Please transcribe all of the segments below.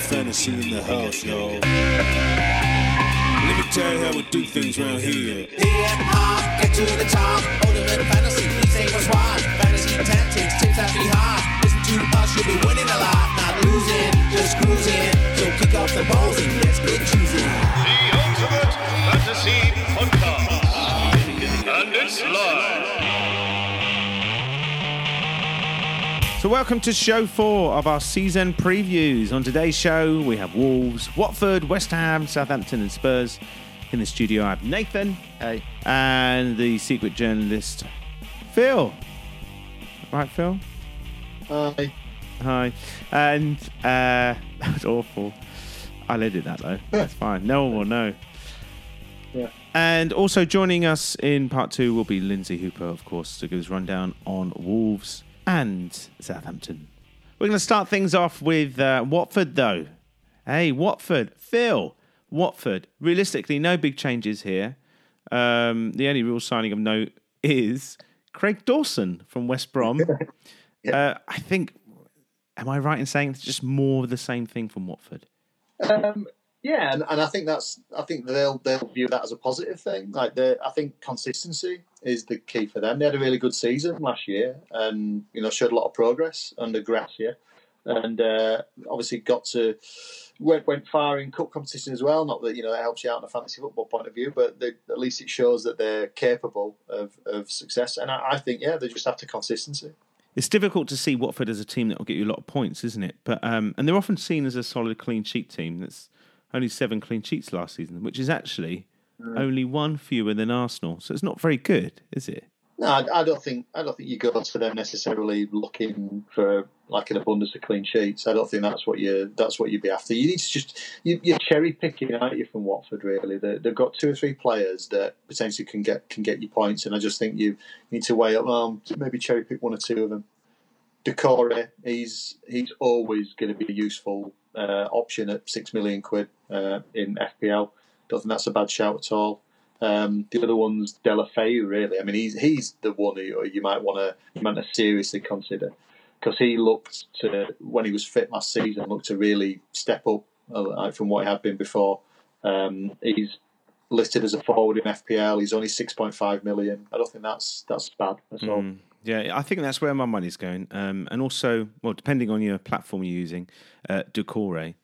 fantasy in the house, y'all. Let me tell you how we do things around here. Hip hop, get to the top. Ultimate fantasy, please say what's what. Fantasy tactics, tips that be hot. Listen to us, you'll be winning a lot. Not losing, just cruising. So kick off the balls and let's get choosing. The Ultimate Fantasy Podcast. And it's live. Welcome to show four of our season previews. On today's show, we have Wolves, Watford, West Ham, Southampton, and Spurs. In the studio, I have Nathan. Hey. And the secret journalist, Phil. Right, Phil? Hi. Hi. And uh, that was awful. I'll edit that though. That's fine. No one will know. Yeah. And also joining us in part two will be Lindsay Hooper, of course, to give us rundown on Wolves and Southampton. We're going to start things off with uh, Watford, though. Hey, Watford. Phil, Watford. Realistically, no big changes here. Um, the only real signing of note is Craig Dawson from West Brom. uh, I think, am I right in saying it's just more of the same thing from Watford? Um, yeah, and, and I think that's I think they'll they'll view that as a positive thing. Like the I think consistency is the key for them. They had a really good season last year, and you know showed a lot of progress under Gracia, and uh, obviously got to went went far in cup competition as well. Not that you know that helps you out in a fantasy football point of view, but they, at least it shows that they're capable of, of success. And I, I think yeah, they just have to consistency. It's difficult to see Watford as a team that will get you a lot of points, isn't it? But um, and they're often seen as a solid clean sheet team. That's only seven clean sheets last season, which is actually only one fewer than Arsenal. So it's not very good, is it? No, I, I don't think I don't think you go to them necessarily looking for like an abundance of clean sheets. I don't think that's what you that's what you'd be after. You need to just you, you're cherry picking, aren't you, from Watford? Really, they, they've got two or three players that potentially can get can get you points, and I just think you need to weigh up. Um, maybe cherry pick one or two of them. Doucouré, he's he's always going to be useful uh, option at six million quid uh, in FPL. Don't think that's a bad shout at all. Um, the other one's Deulofeu, really. I mean, he's he's the one who you might want to might want to seriously consider because he looked to when he was fit last season looked to really step up uh, from what he had been before. Um, he's listed as a forward in FPL. He's only six point five million. I don't think that's that's bad at all. Mm. Yeah, I think that's where my money's going. Um, and also, well, depending on your platform you're using, uh, Doucouré.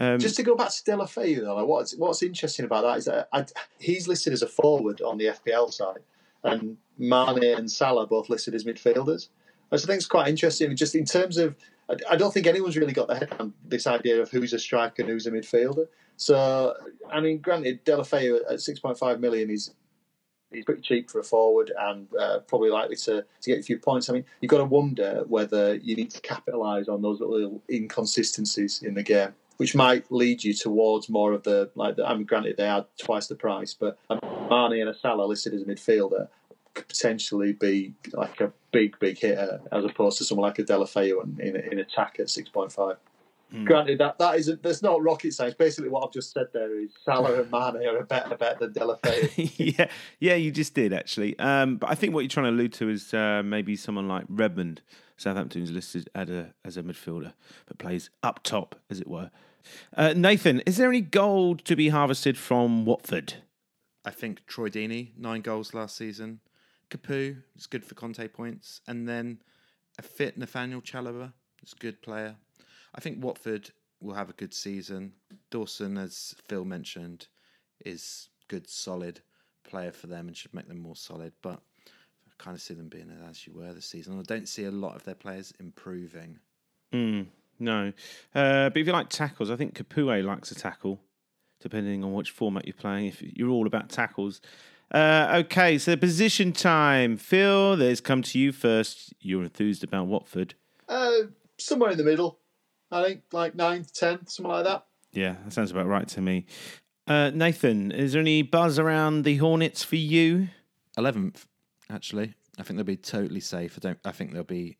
Um, Just to go back to Deulofeu, though, like what's what's interesting about that is that I, he's listed as a forward on the FPL side, and Mane and Salah both listed as midfielders. Which I think is quite interesting. Just in terms of, I, don't think anyone's really got their head around this idea of who's a striker and who's a midfielder. So, I mean, granted, Deulofeu at six point five million is he's pretty cheap for a forward and uh, probably likely to, to get a few points. I mean, you've got to wonder whether you need to capitalise on those little inconsistencies in the game, which might lead you towards more of the like. The, I mean, granted they are twice the price, but Marnie and a listed as a midfielder could potentially be like a big, big hitter as opposed to someone like a Deulofeu in, in, in attack at six point five. Granted, that that isn't. There's not rocket science. Basically, what I've just said there is Salah and Mane are a better bet than Deulofeu. yeah, yeah, you just did actually. Um, but I think what you're trying to allude to is uh, maybe someone like Redmond, Southampton's listed at a, as a midfielder, but plays up top, as it were. Uh, Nathan, is there any gold to be harvested from Watford? I think Troy Deeney, nine goals last season. Capoue is good for Conte points. And then a fit Nathaniel Chalobah is a good player. I think Watford will have a good season. Dawson, as Phil mentioned, is good, solid player for them and should make them more solid. But I kind of see them being as you were this season. I don't see a lot of their players improving. Mm, no. Uh, but if you like tackles, I think Capoue likes a tackle, depending on which format you're playing. If you're all about tackles. Uh, okay, so position time. Phil, there's come to you first. You're enthused about Watford. uh, somewhere in the middle, I think, like nine tenth, something like that. Yeah, that sounds about right to me. Uh, Nathan, is there any buzz around the Hornets for you? Eleventh, actually. I think they'll be totally safe. I don't. I think they'll be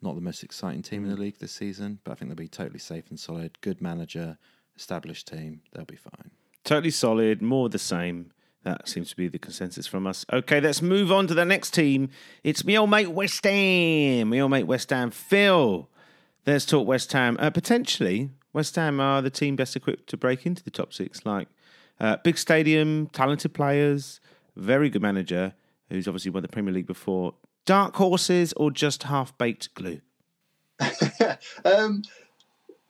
not the most exciting team in the league this season, but I think they'll be totally safe and solid. Good manager, established team. They'll be fine. Totally solid, more of the same. That seems to be the consensus from us. Okay, let's move on to the next team. It's me old mate West Ham. Me old mate West Ham. Phil, let's talk West Ham. Uh, potentially West Ham are the team best equipped to break into the top six. Like uh, big stadium, talented players, very good manager who's obviously won the Premier League before. Dark horses or just half baked glue? um,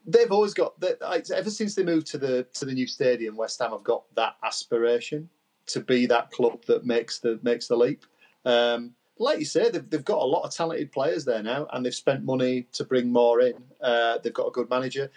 they've always got that. Ever since they moved to the to the new stadium, West Ham have got that aspiration to be that club that makes the makes the leap. Um, like you say, they've, they've got a lot of talented players there now, and they've spent money to bring more in. Uh, they've got a good manager.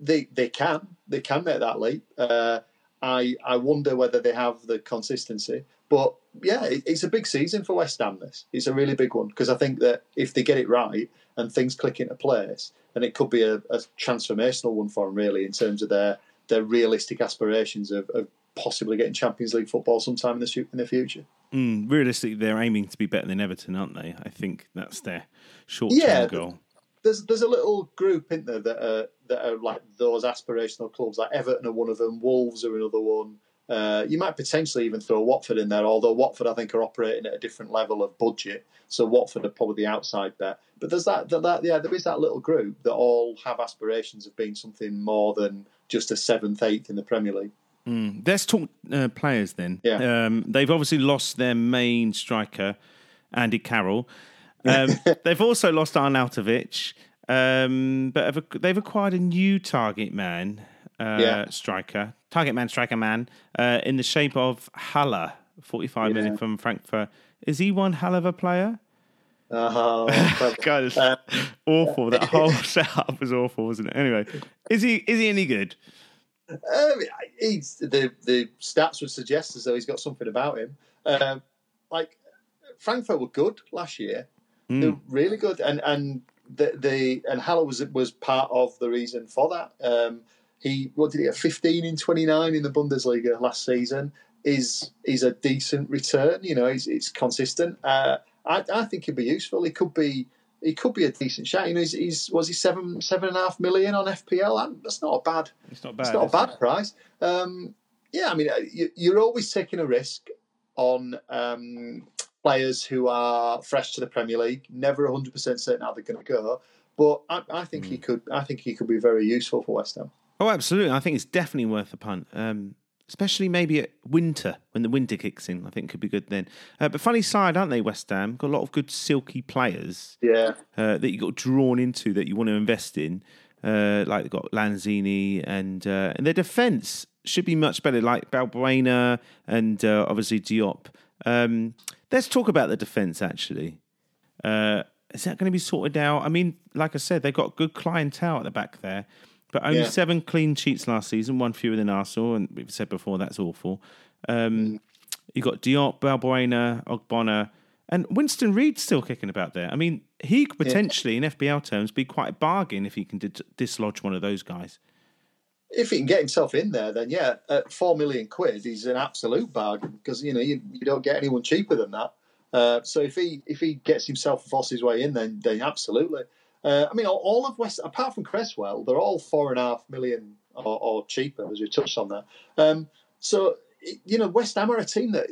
They they can they can make that leap. Uh, I I wonder whether they have the consistency. But yeah, it, it's a big season for West Ham. This it's a really big one because I think that if they get it right and things click into place, then it could be a, a transformational one for them, really, in terms of their their realistic aspirations of, of possibly getting Champions League football sometime in the in the future. Mm, realistically, they're aiming to be better than Everton, aren't they? I think that's their short term Yeah, goal. There's there's a little group in there that are that are like those aspirational clubs. Like Everton are one of them. Wolves are another one. Uh, you might potentially even throw Watford in there, although Watford I think are operating at a different level of budget. So Watford are probably the outside bet. But there's that, that, that yeah, there is that little group that all have aspirations of being something more than just a seventh, eighth in the Premier League. Let's talk uh, players then. Yeah. Um, they've obviously lost their main striker, Andy Carroll. Um, they've also lost Arnautovic, um, but have, they've acquired a new target man uh, Yeah. striker, target man, striker man, uh, in the shape of Haller, 45 million Yeah. from Frankfurt. Is he one hell of a player? Uh, God, it's awful. That whole setup was awful, wasn't it? Anyway, is he is he any good? Um, he's the the stats would suggest as though he's got something about him. Um, like Frankfurt were good last year. They were really good, and and the, the and Haller was was part of the reason for that. Um, he what did he get? Fifteen in twenty nine in the Bundesliga last season is is a decent return. You know, it's, it's consistent. Uh, I, I think he'd be useful. He could be. He could be a decent shot. You know, he's, he's was he seven seven and a half million on FPL? And That's not a bad. It's not bad. It's not a bad it? price. Um, yeah, I mean, uh, you, you're always taking a risk on um, players who are fresh to the Premier League. Never 100 percent certain how they're going to go, but I, I think Hmm. he could. I think he could be very useful for West Ham. Oh, absolutely. I think it's definitely worth a punt. Um, especially maybe at winter when the winter kicks in. I think could be good then. Uh, but funny side, aren't they? West Ham got a lot of good silky players Yeah, uh, that you got drawn into that you want to invest in. Uh, like they've got Lanzini and uh, and their defence should be much better. Like Balbuena and uh, obviously Diop. Um, let's talk about the defence actually. Uh, is that going to be sorted out? I mean, like I said, they've got good clientele at the back there, but only Yeah. seven clean sheets last season, one fewer than Arsenal, and we've said before that's awful. Um, you got Diop, Balbuena, Ogbonna, and Winston Reid still kicking about there. I mean, he could potentially, in FPL terms, be quite a bargain if he can dis- dislodge one of those guys. if he can get himself in there, then yeah, at four million quid, he's an absolute bargain because you know you, you don't get anyone cheaper than that. Uh, so if he if he gets himself force his way in, then then absolutely. Uh, I mean, all, of West, apart from Cresswell, they're all four and a half million or, or cheaper, as we touched on there. Um, so you know, West Ham are a team that,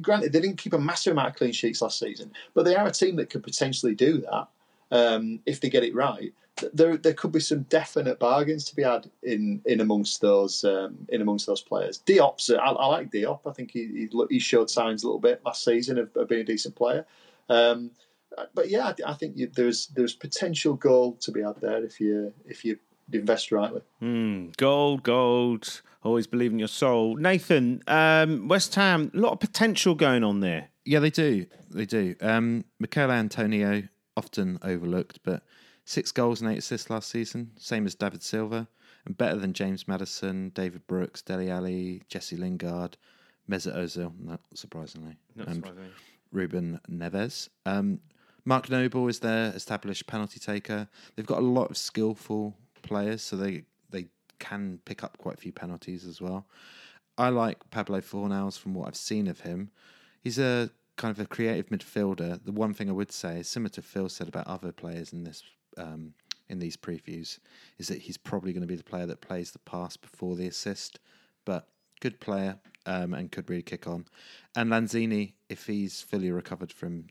granted, they didn't keep a massive amount of clean sheets last season, but they are a team that could potentially do that um, if they get it right. There, there could be some definite bargains to be had in, in amongst those um, in amongst those players. Diop's, I, I like Diop. I think he, he he showed signs a little bit last season of, of being a decent player. Um, but yeah, I, I think you, there's there's potential gold to be had there if you if you invest rightly. Mm, gold, gold. Always believe in your soul. Nathan, um, West Ham, a lot of potential going on there. Yeah, they do. They do. Um, Michael Antonio, often overlooked, but six goals and eight assists last season, same as David Silva, and better than James Maddison, David Brooks, Dele Alli, Jesse Lingard, Mesut Ozil, not surprisingly, and Ruben Neves. Um, Mark Noble is their established penalty taker. They've got a lot of skillful players, so they they can pick up quite a few penalties as well. I like Pablo Fornals from what I've seen of him. He's a kind of a creative midfielder. The one thing I would say, similar to Phil said about other players in this um, in these previews, is that he's probably going to be the player that plays the pass before the assist. But good player um, and could really kick on. And Lanzini, if he's fully recovered from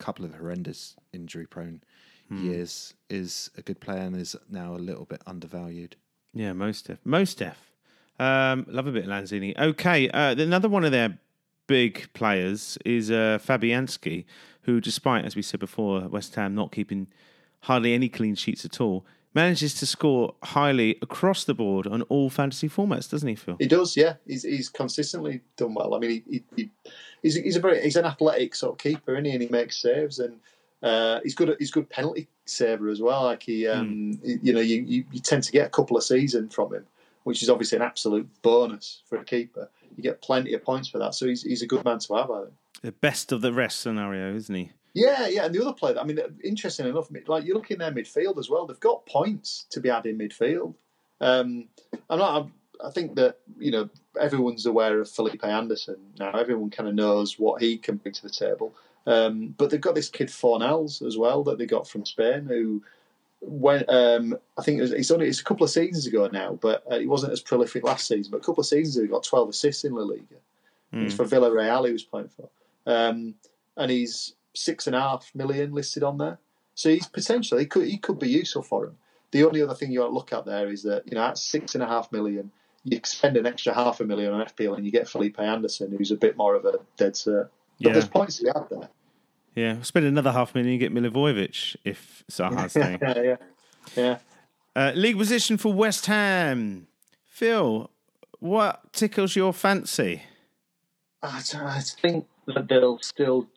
couple of horrendous injury prone years is a good player and is now a little bit undervalued. Yeah, most def. Most def. Um, love a bit of Lanzini. Okay, uh, another one of their big players is uh, Fabianski, who, despite, as we said before, West Ham not keeping hardly any clean sheets at all, manages to score highly across the board on all fantasy formats, doesn't he, Phil? He does, yeah. He's he's consistently done well. I mean, he, he, he he's he's a very he's an athletic sort of keeper, isn't he? And he makes saves, and uh, he's good. He's good penalty saver as well. Like he, um, he- you know, you, you you tend to get a couple of season from him, which is obviously an absolute bonus for a keeper. You get plenty of points for that, so he's he's a good man to have. I think. The best of the rest scenario, isn't he? Yeah, yeah, and the other player, I mean, interesting enough, like you look in their midfield as well. They've got points to be had in midfield. Um, I'm not. I'm, I think that you know everyone's aware of Felipe Anderson now. Everyone kind of knows what he can bring to the table. Um, but they've got this kid Fornals as well that they got from Spain, who when um, I think it was, it's only it's a couple of seasons ago now, but uh, he wasn't as prolific last season. But a couple of seasons ago, he got 12 assists in La Liga. It's for Villarreal he was playing for, um, and he's six and a half million listed on there. So he's potentially he could he could be useful for him. The only other thing you want to look at there is that you know at six and a half million, you spend an extra half a million on FPL and you get Felipe Anderson, who's a bit more of a dead cert. But Yeah. there's points to be had there. Yeah, spend another half million, you get Milivojevic if Zaha's staying. yeah, yeah, yeah. Uh, league position for West Ham. Phil, what tickles your fancy? I, I think that they'll still.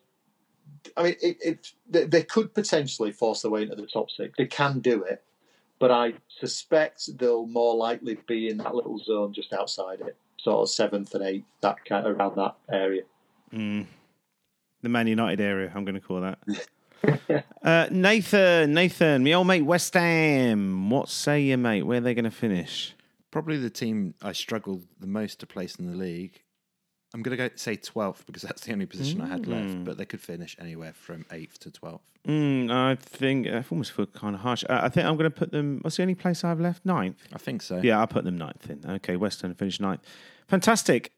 I mean, it, it, they, they could potentially force their way into the top six. They can do it, but I suspect they'll more likely be in that little zone just outside it, sort of seventh and eighth, that kind around that area. The Man United area, I'm going to call that. uh, Nathan, Nathan, me old mate West Ham. What say you, mate? Where are they going to finish? Probably the team I struggled the most to place in the league. I'm going to go say 12th because that's the only position I had left, but they could finish anywhere from 8th to 12th. Mm, I think I almost feel kind of harsh. Uh, I think I'm going to put them. What's the only place I've left? Ninth. I think so. Yeah, I'll put them ninth in. Okay, West Ham finished ninth. Fantastic.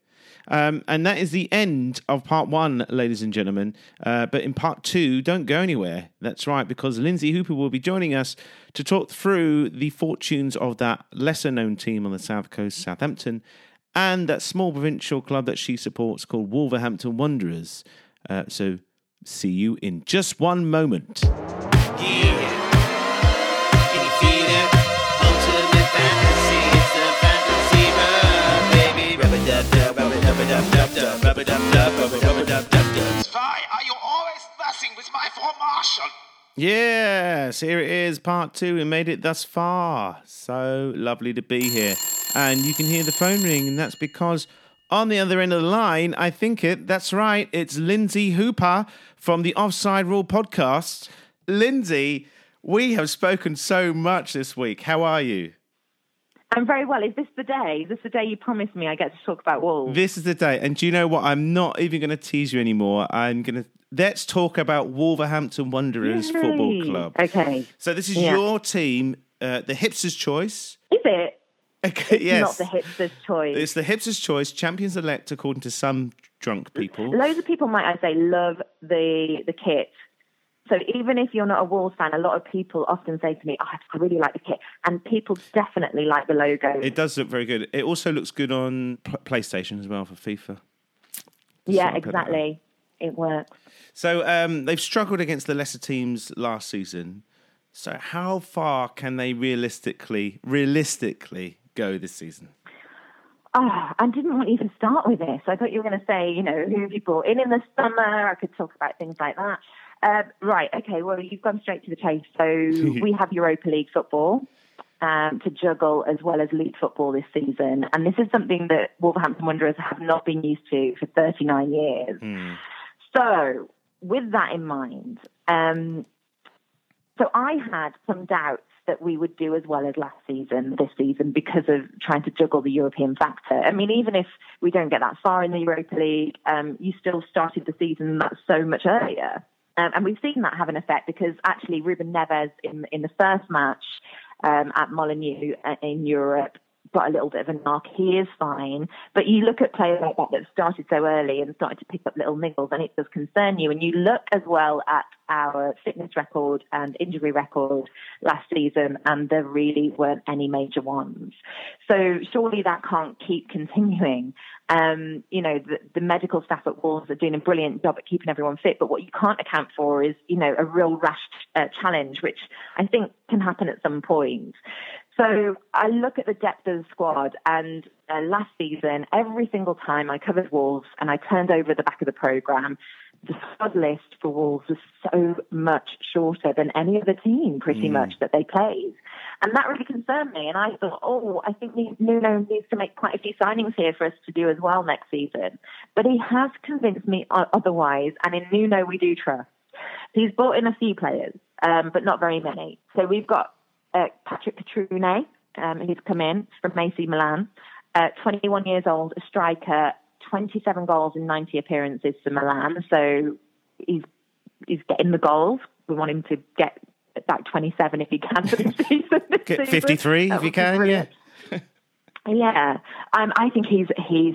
Um, and that is the end of part one, ladies and gentlemen. Uh, but in part two, don't go anywhere. That's right, because Lindsay Hooper will be joining us to talk through the fortunes of that lesser known team on the South Coast, Southampton, and that small provincial club that she supports called Wolverhampton Wanderers. Uh, so see you in just one moment. Yeah. Why are you always with my formation? Yes, here it is, part two. We made it thus far. So lovely to be here. And you can hear the phone ring, and that's because on the other end of the line, I think it, that's right, it's Lindsay Hooper from the Offside Rule podcast. Lindsay, we have spoken so much this week. How are you? I'm very well. Is this the day? Is this the day you promised me I get to talk about Wolves? This is the day. And do you know what? I'm not even going to tease you anymore. I'm going to. Let's talk about Wolverhampton Wanderers Football Club. Okay. So this is Yeah. your team, uh, the hipster's choice. Is it? Okay, yes. Not the hipster's choice. It's the hipster's choice, champions elect, according to some drunk people. Loads of people might I say love the the kit. So even if you're not a Wolves fan, a lot of people often say to me, oh, "I really like the kit," and people definitely like the logo. It does look very good. It also looks good on P- PlayStation as well for FIFA. yeah, I'll put that exactly. It works. So um, they've struggled against the lesser teams last season. So how far can they realistically, realistically go this season? Oh, I didn't want you to start with this. I thought you were going to say, you know, who have you brought in in the summer? I could talk about things like that. Uh, right, okay, well, you've gone straight to the chase. So we have Europa League football um, to juggle as well as league football this season. And this is something that Wolverhampton Wanderers have not been used to for 39 years. So, with that in mind, um, so I had some doubts that we would do as well as last season, this season, because of trying to juggle the European factor. I mean, even if we don't get that far in the Europa League, um, you still started the season that so much earlier. Um, and we've seen that have an effect because actually Ruben Neves in in the first match um, at Molineux uh, in Europe got a little bit of a knock. He is fine. But you look at players like that that started so early and started to pick up little niggles, and it does concern you. And you look as well at our fitness record and injury record last season, and there really weren't any major ones. So surely that can't keep continuing. Um, you know, the, the, medical staff at Wolves are doing a brilliant job at keeping everyone fit, but what you can't account for is, you know, a real rash uh, challenge, which I think can happen at some point. So I look at the depth of the squad, and uh, last season, every single time I covered Wolves and I turned over the back of the programme, the squad list for Wolves was so much shorter than any other team, pretty mm. much, that they played. And that really concerned me. And I thought, oh, I think Nuno needs to make quite a few signings here for us to do as well next season. But he has convinced me otherwise. And in Nuno, we do trust. He's brought in a few players, um, but not very many. So we've got uh, Patrick Cutrone, um, who's come in from AC Milan, uh, 21 years old, a striker, 27 goals in 90 appearances for Milan. So he's he's getting the goals. We want him to get back 27 if he can for the season. Get 53 if you can, yeah. yeah, um, I think he's he's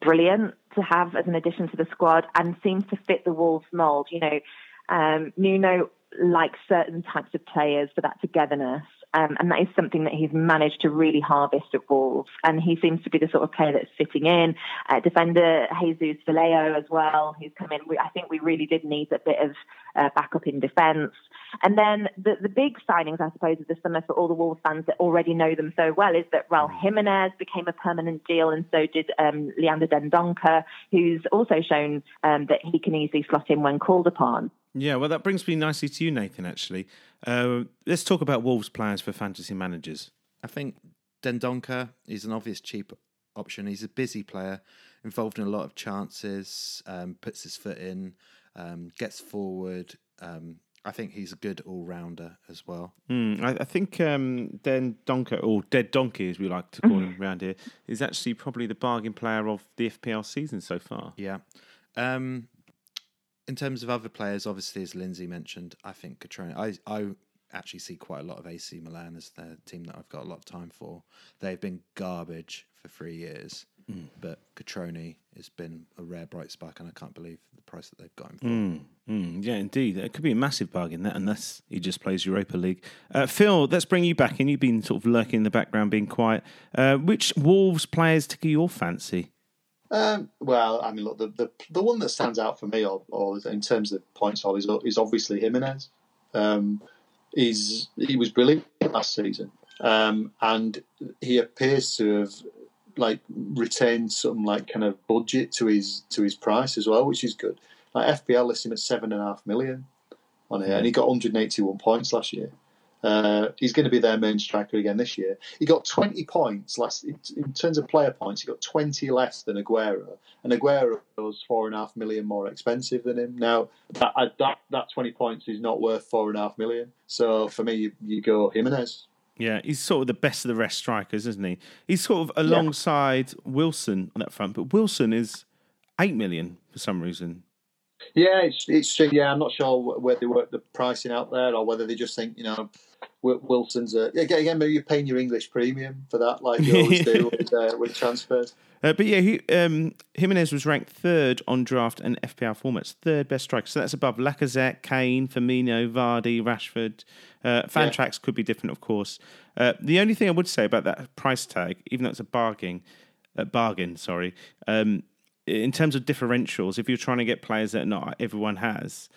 brilliant to have as an addition to the squad and seems to fit the Wolves mould. You know, um, Nuno likes certain types of players for that togetherness. Um, and that is something that he's managed to really harvest at Wolves. And he seems to be the sort of player that's fitting in. Uh, defender Jesus Vallejo as well, who's come in. We, I think we really did need a bit of uh, backup in defence. And then the, the big signings, I suppose, of the summer for all the Wolves fans that already know them so well is that Raul Jimenez became a permanent deal, and so did um, Leander Dendoncker, who's also shown um, that he can easily slot in when called upon. Yeah, well, that brings me nicely to you, Nathan, actually. Uh, let's talk about Wolves' plans for fantasy managers. I think Dendoncker is an obvious cheap option. He's a busy player, involved in a lot of chances, um, puts his foot in, um, gets forward. Um, I think he's a good all rounder as well. Mm, I, I, think um, Den Donker, or Dead Donkey as we like to call him around here, is actually probably the bargain player of the FPL season so far. Yeah. Um, in terms of other players, obviously, as Lindsay mentioned, I think Cutrone. I I actually see quite a lot of AC Milan as the team that I've got a lot of time for. They've been garbage for three years, mm. but Cutrone has been a rare bright spark, and I can't believe the price that they've got him for. Mm. Mm. Yeah, indeed, it could be a massive bargain that, unless he just plays Europa League. Uh, Phil, let's bring you back in. You've been sort of lurking in the background, being quiet. Uh, which Wolves players tickle your fancy? Um, well, I mean, look, the, the the one that stands out for me, or, or in terms of points haul, is, is obviously Jimenez. Um, he's he was brilliant last season, um, and he appears to have like retained some like kind of budget to his to his price as well, which is good. Like FPL lists him at seven and a half million on here, and he got 181 points last year. Uh, he's going to be their main striker again this year. He got 20 points less in terms of player points. He got 20 less than Aguero, and Aguero was four and a half million more expensive than him. Now that that that 20 points is not worth four and a half million. So for me, you, you go Jimenez. Yeah, he's sort of the best of the rest strikers, isn't he? He's sort of alongside yeah. Wilson on that front, but Wilson is eight million for some reason. Yeah, it's, it's yeah. I'm not sure where they work the pricing out there, or whether they just think you know Wilson's a, again. Maybe you're paying your English premium for that, like you always do with, uh, with transfers. Uh, but yeah, he, um, Jimenez was ranked third on draft and FPL formats, third best striker. So that's above Lacazette, Kane, Firmino, Vardy, Rashford. Uh, Fantrax yeah. could be different, of course. Uh, the only thing I would say about that price tag, even though it's a bargain, bargain, sorry, um, in terms of differentials, if you're trying to get players that not everyone has,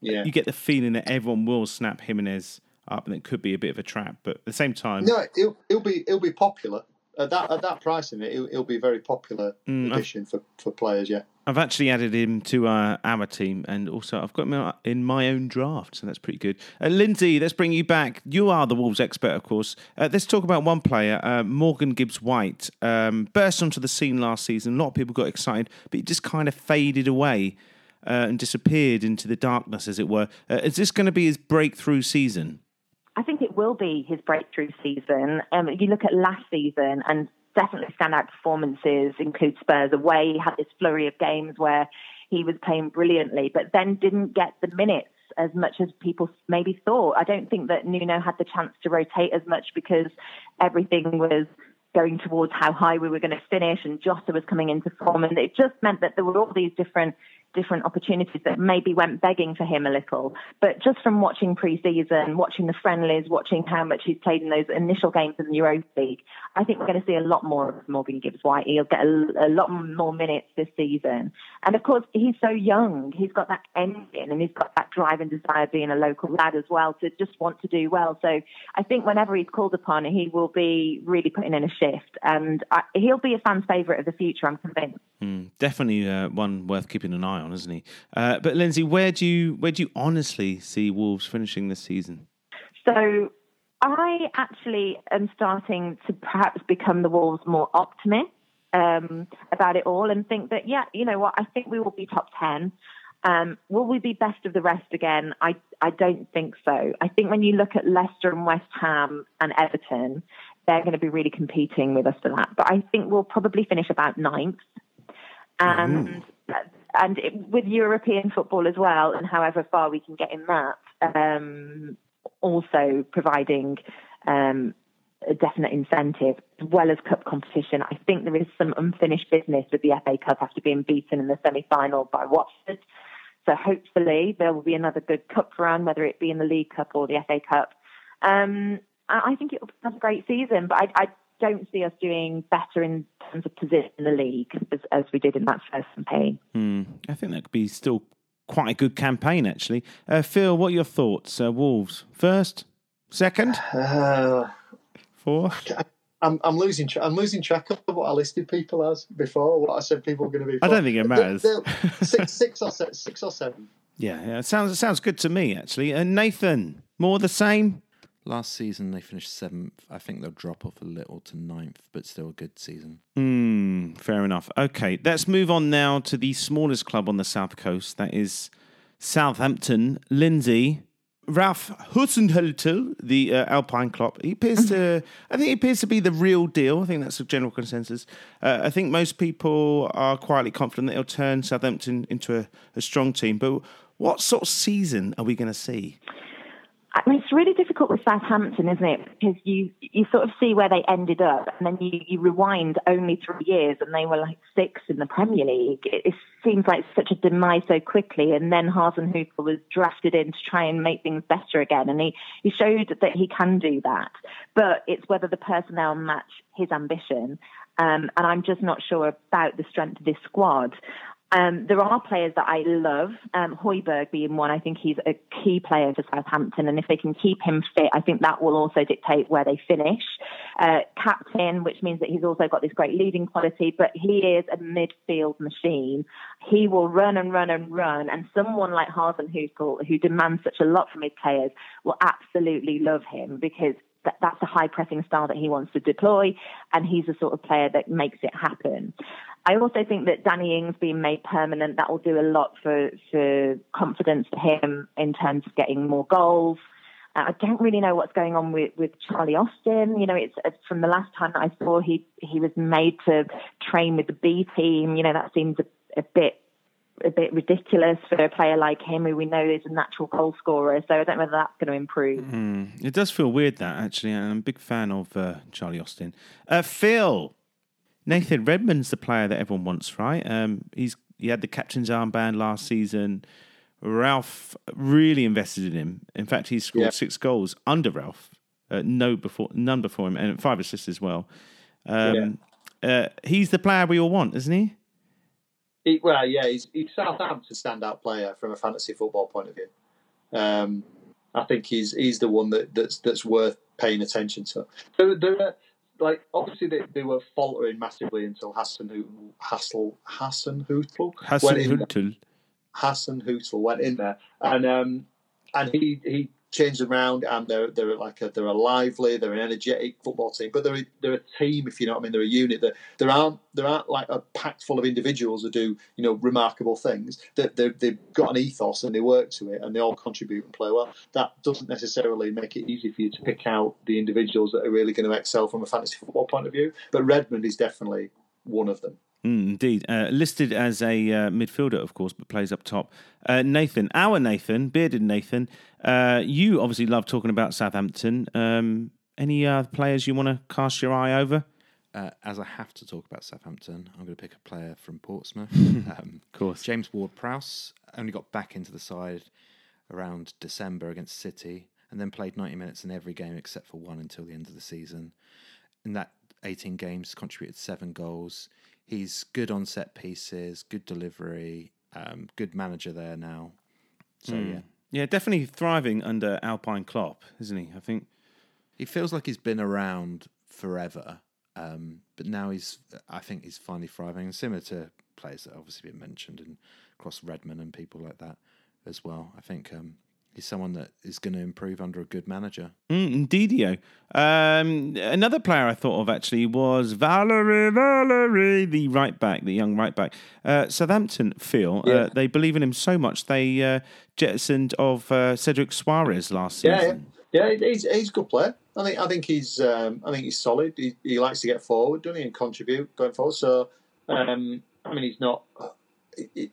yeah. you get the feeling that everyone will snap Jimenez up, and it could be a bit of a trap. But at the same time, no, it'll, it'll be it'll be popular at that at that pricing. It'll, it'll be a very popular mm, addition for, for players. Yeah, I've actually added him to our, our team, and also I've got him in my own draft, so that's pretty good. Uh, Lindsay, let's bring you back. You are the Wolves expert, of course. Uh, let's talk about one player, uh, Morgan Gibbs White. Um, burst onto the scene last season. A lot of people got excited, but he just kind of faded away uh, and disappeared into the darkness, as it were. Uh, is this going to be his breakthrough season? I think it will be his breakthrough season. Um, you look at last season, and definitely standout performances include Spurs away. He had this flurry of games where he was playing brilliantly, but then didn't get the minutes as much as people maybe thought. I don't think that Nuno had the chance to rotate as much because everything was going towards how high we were going to finish, and Jota was coming into form, and it just meant that there were all these different different opportunities that maybe went begging for him a little. But just from watching pre-season, watching the friendlies, watching how much he's played in those initial games in the Europa League, I think we're going to see a lot more of Morgan Gibbs White. He'll get a, a lot more minutes this season. And of course, he's so young. He's got that engine and he's got that drive and desire being a local lad as well to just want to do well. So I think whenever he's called upon, he will be really putting in a shift. And I, he'll be a fan's favourite of the future, I'm convinced. Mm, definitely uh, one worth keeping an eye on, isn't he? Uh, but Lindsay, where do you where do you honestly see Wolves finishing this season? So I actually am starting to perhaps become the Wolves more optimist um, about it all and think that yeah, you know what, I think we will be top ten. Um, will we be best of the rest again? I I don't think so. I think when you look at Leicester and West Ham and Everton, they're going to be really competing with us for that. But I think we'll probably finish about ninth and and it, with European football as well, and however far we can get in that, um, also providing um, a definite incentive as well as cup competition. I think there is some unfinished business with the FA Cup after being beaten in the semi-final by Watford. So hopefully there will be another good cup run, whether it be in the League Cup or the FA Cup. Um, I think it will be a great season, but I, I don't see us doing better in terms of position in the league as, as we did in that first campaign. Hmm. I think that could be still quite a good campaign, actually. Uh, Phil, what are your thoughts? Uh, Wolves first, second, Uh, fourth. I'm, I'm losing tra- I'm losing track of what I listed people as before. What I said people were going to be. I don't think it matters. They'll- they'll- six, six or se- six or seven. Yeah, yeah. It sounds it sounds good to me, actually. Uh, Nathan, more the same. Last season they finished seventh. I think they'll drop off a little to ninth, but still a good season. Hmm, fair enough. Okay, let's move on now to the smallest club on the south coast. That is Southampton. Lindsay, Ralph Hasenhüttl, the uh, Alpine Klopp. He appears to, I think he appears to be the real deal. I think that's a general consensus. Uh, I think most people are quietly confident that he'll turn Southampton into a, a strong team. But what sort of season are we going to see? I mean, it's really difficult with Southampton, isn't it? Because you you sort of see where they ended up, and then you, you rewind only three years, and they were like six in the Premier League. It, it seems like such a demise so quickly. And then Hasenhüttl was drafted in to try and make things better again, and he he showed that he can do that. But it's whether the personnel match his ambition. Um, and I'm just not sure about the strength of this squad. Um, there are players that I love, um, Højbjerg being one. I think he's a key player for Southampton, and if they can keep him fit, I think that will also dictate where they finish. Uh, captain, which means that he's also got this great leading quality, but he is a midfield machine. He will run and run and run, and someone like Hasenhüttl, who demands such a lot from his players, will absolutely love him because that, that's a high pressing style that he wants to deploy, and he's the sort of player that makes it happen. I also think that Danny Ings being made permanent, that will do a lot for, for confidence for him in terms of getting more goals. Uh, I don't really know what's going on with, with Charlie Austin. You know, it's, it's from the last time that I saw he he was made to train with the B team. You know, that seems a, a bit a bit ridiculous for a player like him, who we know is a natural goal scorer. So I don't know whether that's going to improve. It does feel weird that actually, and I'm a big fan of uh, Charlie Austin. Uh, Phil, Nathan Redmond's the player that everyone wants, right? Um, he's he had the captain's armband last season. Ralph really invested in him. In fact, he scored Yeah. six goals under Ralph, uh, no before, none before him, and five assists as well. Um, uh, he's the player we all want, isn't he? He, well, yeah, he's, he's Southampton's standout player from a fantasy football point of view. Um, I think he's he's the one that, that's that's worth paying attention to. There, there are, like obviously they, they were faltering massively until Hassan Hassel Hassan Hootel Hassan went in. Hüttl. Hassan Hootel went in there, and um, and he he changed them around, and they're they're like a, they're a lively, they're an energetic football team, but they're a, they're a team, if you know what I mean. They're a unit. That there aren't there aren't like a packed full of individuals who do you know remarkable things. That they, they've got an ethos and they work to it, and they all contribute and play well. That doesn't necessarily make it easy for you to pick out the individuals that are really going to excel from a fantasy football point of view. But Redmond is definitely one of them. Mm, indeed. Uh, listed as a uh, midfielder, of course, but plays up top. Uh, Nathan, our Nathan, bearded Nathan, uh, you obviously love talking about Southampton. Um, any uh, players you want to cast your eye over? uh, as I have to talk about Southampton, I'm going to pick a player from Portsmouth. um, Of course. James Ward Prowse only got back into the side around December against City and then played 90 minutes in every game except for one until the end of the season. In that 18 games, contributed seven goals. He's good on set pieces, good delivery, um, good manager there now. So, yeah. Yeah, definitely thriving under Alpine Klopp, isn't he? I think. He feels like he's been around forever, um, but now he's. I think he's finally thriving, similar to players that obviously been mentioned and across Redmond and people like that as well. I think um, he's someone that is going to improve under a good manager. Mm, Indeedio. Um, another player I thought of actually was Valery, Valery, the right back, the young right back. Uh, Southampton feel uh, they believe in him so much they uh, jettisoned of uh, Cedric Soares last Yeah, yeah, yeah. He's he's a good player. I think I think he's um, I think he's solid. He, he likes to get forward, doesn't he, and contribute going forward. So um, I mean, he's not. It-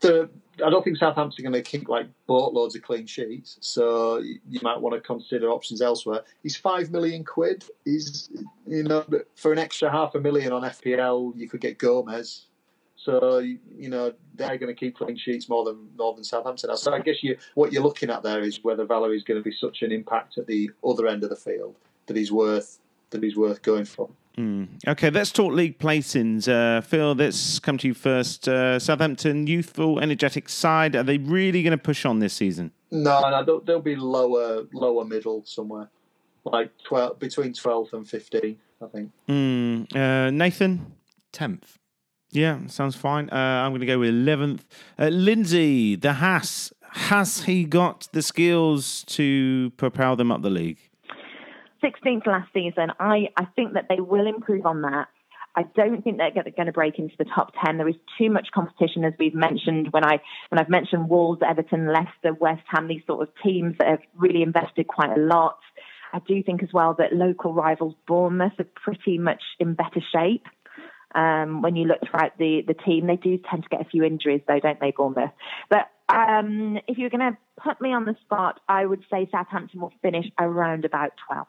The I don't think Southampton are going to keep like boatloads of clean sheets. So you might want to consider options elsewhere. He's five million quid. He's you know for an extra half a million on FPL, you could get Gomez. So you know they're going to keep clean sheets more than more than Southampton. So I guess you what you're looking at there is whether Valery's going to be such an impact at the other end of the field that he's worth that he's worth going for. Okay, let's talk league placings. Uh, Phil, let's come to you first. Uh, Southampton, youthful, energetic side. Are they really going to push on this season? No, no, they'll, they'll be lower lower middle somewhere, like twelve between twelve and fifteen. I think. Hmm. Uh, Nathan? 10th. Yeah, sounds fine. Uh, I'm going to go with 11th. Uh, Lindsay, the Haas. Has he got the skills to propel them up the league? 16th last season. I, I think that they will improve on that. I don't think they're going to break into the top 10. There is too much competition, as we've mentioned when I when I've mentioned Wolves, Everton, Leicester, West Ham, these sort of teams that have really invested quite a lot. I do think as well that local rivals Bournemouth are pretty much in better shape. Um, when you look throughout the, the team, they do tend to get a few injuries, though, don't they, Bournemouth? But um, if you're going to put me on the spot, I would say Southampton will finish around about 12.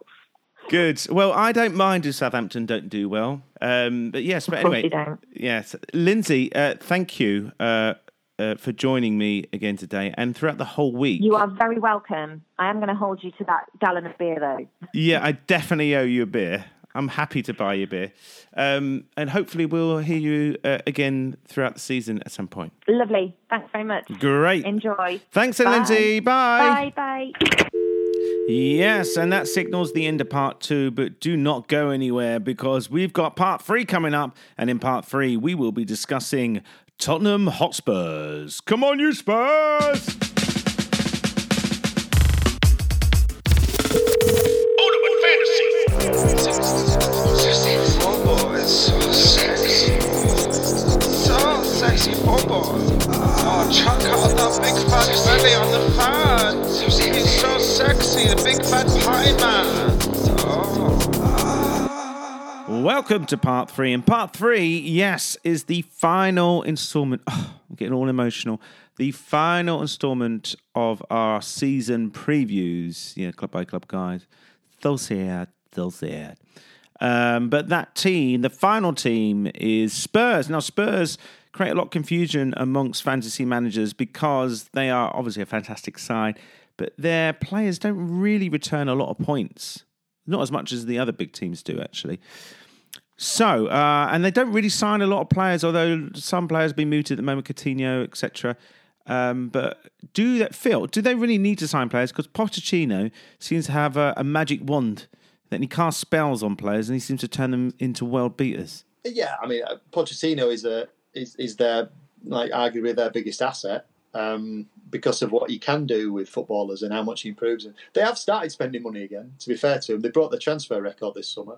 Good. Well, I don't mind if Southampton don't do well. Um, but yes, but anyway. you don't. Yes. Lindsay, uh, thank you uh, uh, for joining me again today and throughout the whole week. You are very welcome. I am going to hold you to that gallon of beer, though. Yeah, I definitely owe you a beer. I'm happy to buy you a beer. Um, and hopefully we'll hear you uh, again throughout the season at some point. Lovely. Thanks very much. Great. Enjoy. Thanks, Bye. Lindsay. Bye. Bye. Bye. Yes, and that signals the end of part two, but do not go anywhere because we've got part three coming up. And in part three, we will be discussing Tottenham Hotspurs. Come on, you Spurs! Oh. Welcome to part three. And part three, yes, is the final installment. Oh, I'm getting all emotional. The final installment of our season previews. Yeah, club by club guide. So sad, so sad. Um, but that team, the final team, is Spurs. Now, Spurs create a lot of confusion amongst fantasy managers because they are obviously a fantastic side, but their players don't really return a lot of points. Not as much as the other big teams do, actually. So, uh, and they don't really sign a lot of players, although some players have been moved at the moment, Coutinho, etc. Um, but do that, Phil? Do they really need to sign players? Because Pochettino seems to have a, a magic wand that he casts spells on players, and he seems to turn them into world beaters. Yeah, I mean, uh, Pochettino is a is, is their like arguably their biggest asset um, because of what he can do with footballers and how much he improves them. They have started spending money again. To be fair to them, they brought the transfer record this summer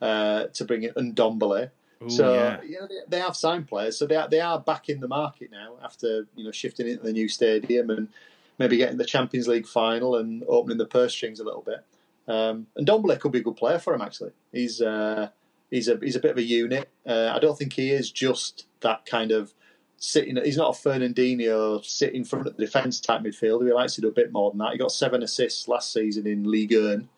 uh, to bring in Ndombele. So yeah. you know, they, have signed players, so they are, they are back in the market now after you know shifting into the new stadium and maybe getting the Champions League final and opening the purse strings a little bit. Um, and Ndombele could be a good player for him actually. He's uh, he's a he's a bit of a unit. Uh, I don't think he is just that kind of sitting. He's not a Fernandinho sitting in front of the defence type midfielder. He likes to do a bit more than that. He got seven assists last season in Ligue 1,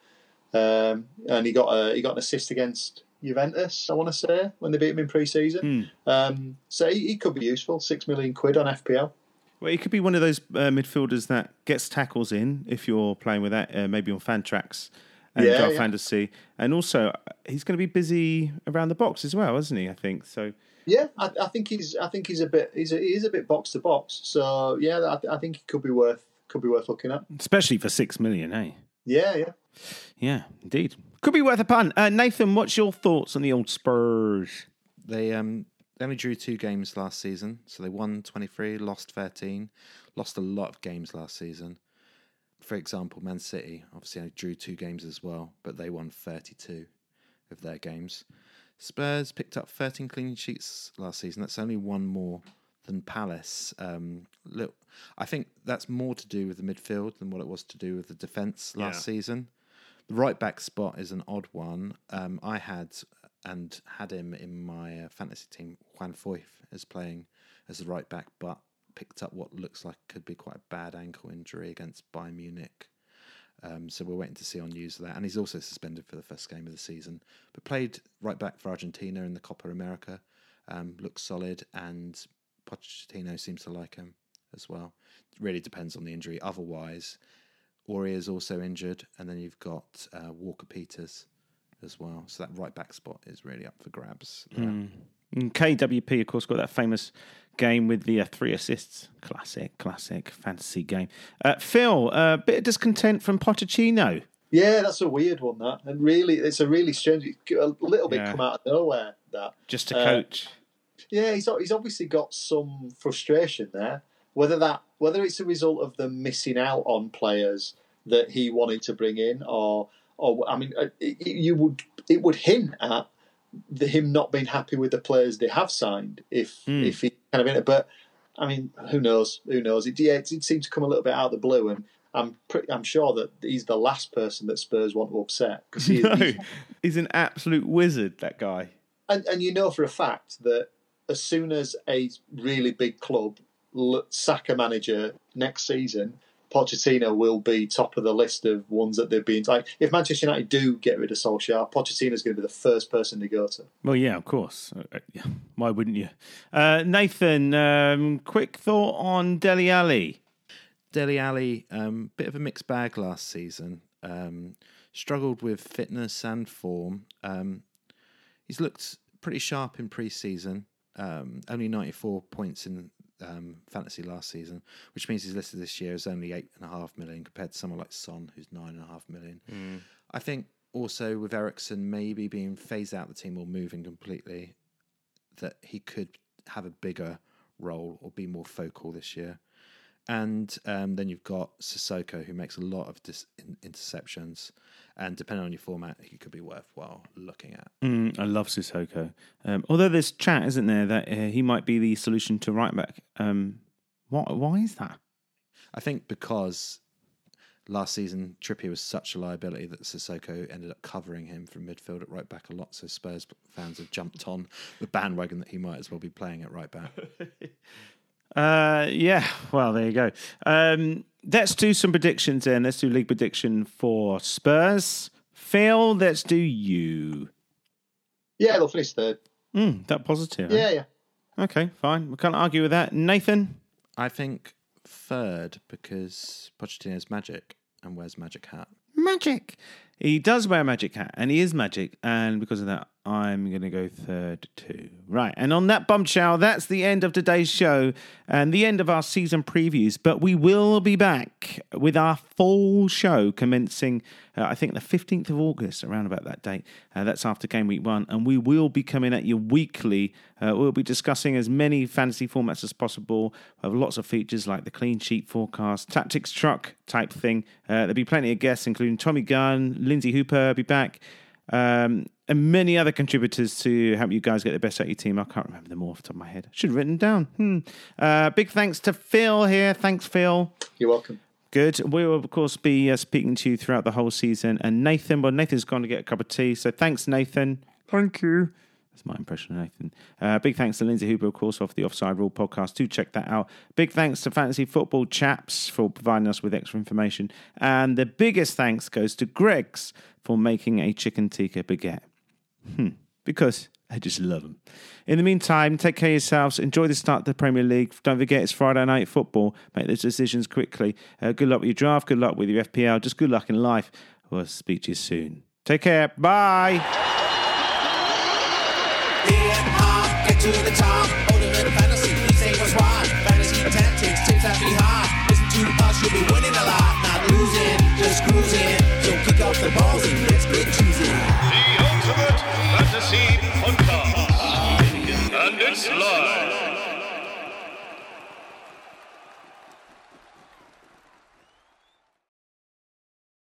um, and he got a, he got an assist against Juventus, I want to say, when they beat him in pre-season. Um, so he, he could be useful. Six million quid on FPL. Well, he could be one of those uh, midfielders that gets tackles in if you're playing with that, uh, maybe on Fantrax and Yeah, yeah. fantasy. And also, uh, he's going to be busy around the box as well, isn't he? I think so. Yeah, I, I think he's. I think he's a bit. He's a, he is a bit box to box. So yeah, I, I think he could be worth. Could be worth looking at. Especially for six million, eh? Yeah, yeah. Yeah, indeed. Could be worth a punt. Uh, Nathan, what's your thoughts on the old Spurs? They um they only drew two games last season, so they won 23, lost 13, lost a lot of games last season. For example, Man City obviously only drew two games as well, but they won 32 of their games. Spurs picked up 13 clean sheets last season. That's only one more than Palace. Um, look, I think that's more to do with the midfield than what it was to do with the defence last Yeah. season. The right back spot is an odd one. Um, I had and had him in my uh, fantasy team. Juan Foyth is playing as the right back, but picked up what looks like could be quite a bad ankle injury against Bayern Munich. Um, so we're waiting to see on news of that. And he's also suspended for the first game of the season, but played right back for Argentina in the Copa America. Um, looks solid, and Pochettino seems to like him as well. It really depends on the injury. Otherwise, Aurier is also injured, and then you've got uh, Walker Peters as well. So that right back spot is really up for grabs. there. And KWP, of course, got that famous game with the uh, three assists. Classic, classic fantasy game. Uh, Phil, a bit of discontent from Pochettino. Yeah, that's a weird one. That and really, it's a really strange. A little bit Yeah. come out of nowhere. That Just a Uh, coach. Yeah, he's he's obviously got some frustration there. Whether that whether it's a result of them missing out on players that he wanted to bring in, or or I mean, uh, it- you would it would hint at the, him not being happy with the players they have signed. If hmm. if he kind of in it, but I mean, who knows? Who knows? It yeah, it, it seemed to come a little bit out of the blue, and I'm pretty, I'm sure that he's the last person that Spurs want to upset because he, No, he's he's an absolute wizard, that guy. and, and you know for a fact that as soon as a really big club sack a manager next season, Pochettino will be top of the list of ones that they've been like. If Manchester United do get rid of Solskjaer, Pochettino's going to be the first person to go to. Well, yeah, of course. Uh, uh, yeah. Why wouldn't you? Uh, Nathan, um, quick thought on Dele Alli. Dele Alli, um, bit of a mixed bag last season. Um, struggled with fitness and form. Um, he's looked pretty sharp in pre-season. Um, only 94 points in um, fantasy last season, which means he's listed this year as only eight and a half million compared to someone like Son, who's nine and a half million. I think also with Eriksen maybe being phased out the team or moving completely, that he could have a bigger role or be more focal this year. And um, then you've got Sissoko, who makes a lot of dis- in- interceptions. And depending on your format, he could be worthwhile looking at. Mm, I love Sissoko. Um, although there's chat, isn't there, that uh, he might be the solution to right back. Um, why, why is that? I think because last season Trippier was such a liability that Sissoko ended up covering him from midfield at right back a lot. So Spurs fans have jumped on the bandwagon that he might as well be playing at right back. Uh, yeah, well, there you go. Um, let's do some predictions then. Let's do league prediction for Spurs. Phil, let's do you. Yeah, they'll finish third. Mm, that positive. huh? Yeah, yeah. Okay, fine. We can't argue with that. Nathan? I think third because Pochettino's magic and wears magic hat. Magic. He does wear a magic hat, and he is magic, and because of that, I'm going to go third too. Right, and on that bombshell, that's the end of today's show and the end of our season previews. But we will be back with our full show commencing, uh, I think, the 15th of August, around about that date. Uh, that's after game week one, and we will be coming at you weekly. Uh, we'll be discussing as many fantasy formats as possible. We have lots of features like the clean sheet forecast, tactics truck type thing. Uh, there'll be plenty of guests, including Tommy Gunn, Lindsay Hooper, be back, um, and many other contributors to help you guys get the best out of your team. I can't remember them all off the top of my head. Should have written them down. Hmm. Uh, big thanks to Phil here. Thanks, Phil. You're welcome. Good. We will, of course, be uh, speaking to you throughout the whole season. And Nathan, well, Nathan's gone to get a cup of tea. So thanks, Nathan. Thank you. That's my impression of Nathan. Uh, big thanks to Lindsay Hooper, of course, off the Offside Rule podcast. Do check that out. Big thanks to Fantasy Football Chaps for providing us with extra information. And the biggest thanks goes to Greggs for making a chicken tikka baguette. Hmm. because I just love them. In the meantime, take care of yourselves. Enjoy the start of the Premier League. Don't forget it's Friday night football. Make those decisions quickly. Uh, good luck with your draft. Good luck with your FPL. Just good luck in life. We'll speak to you soon. Take care. Bye. To the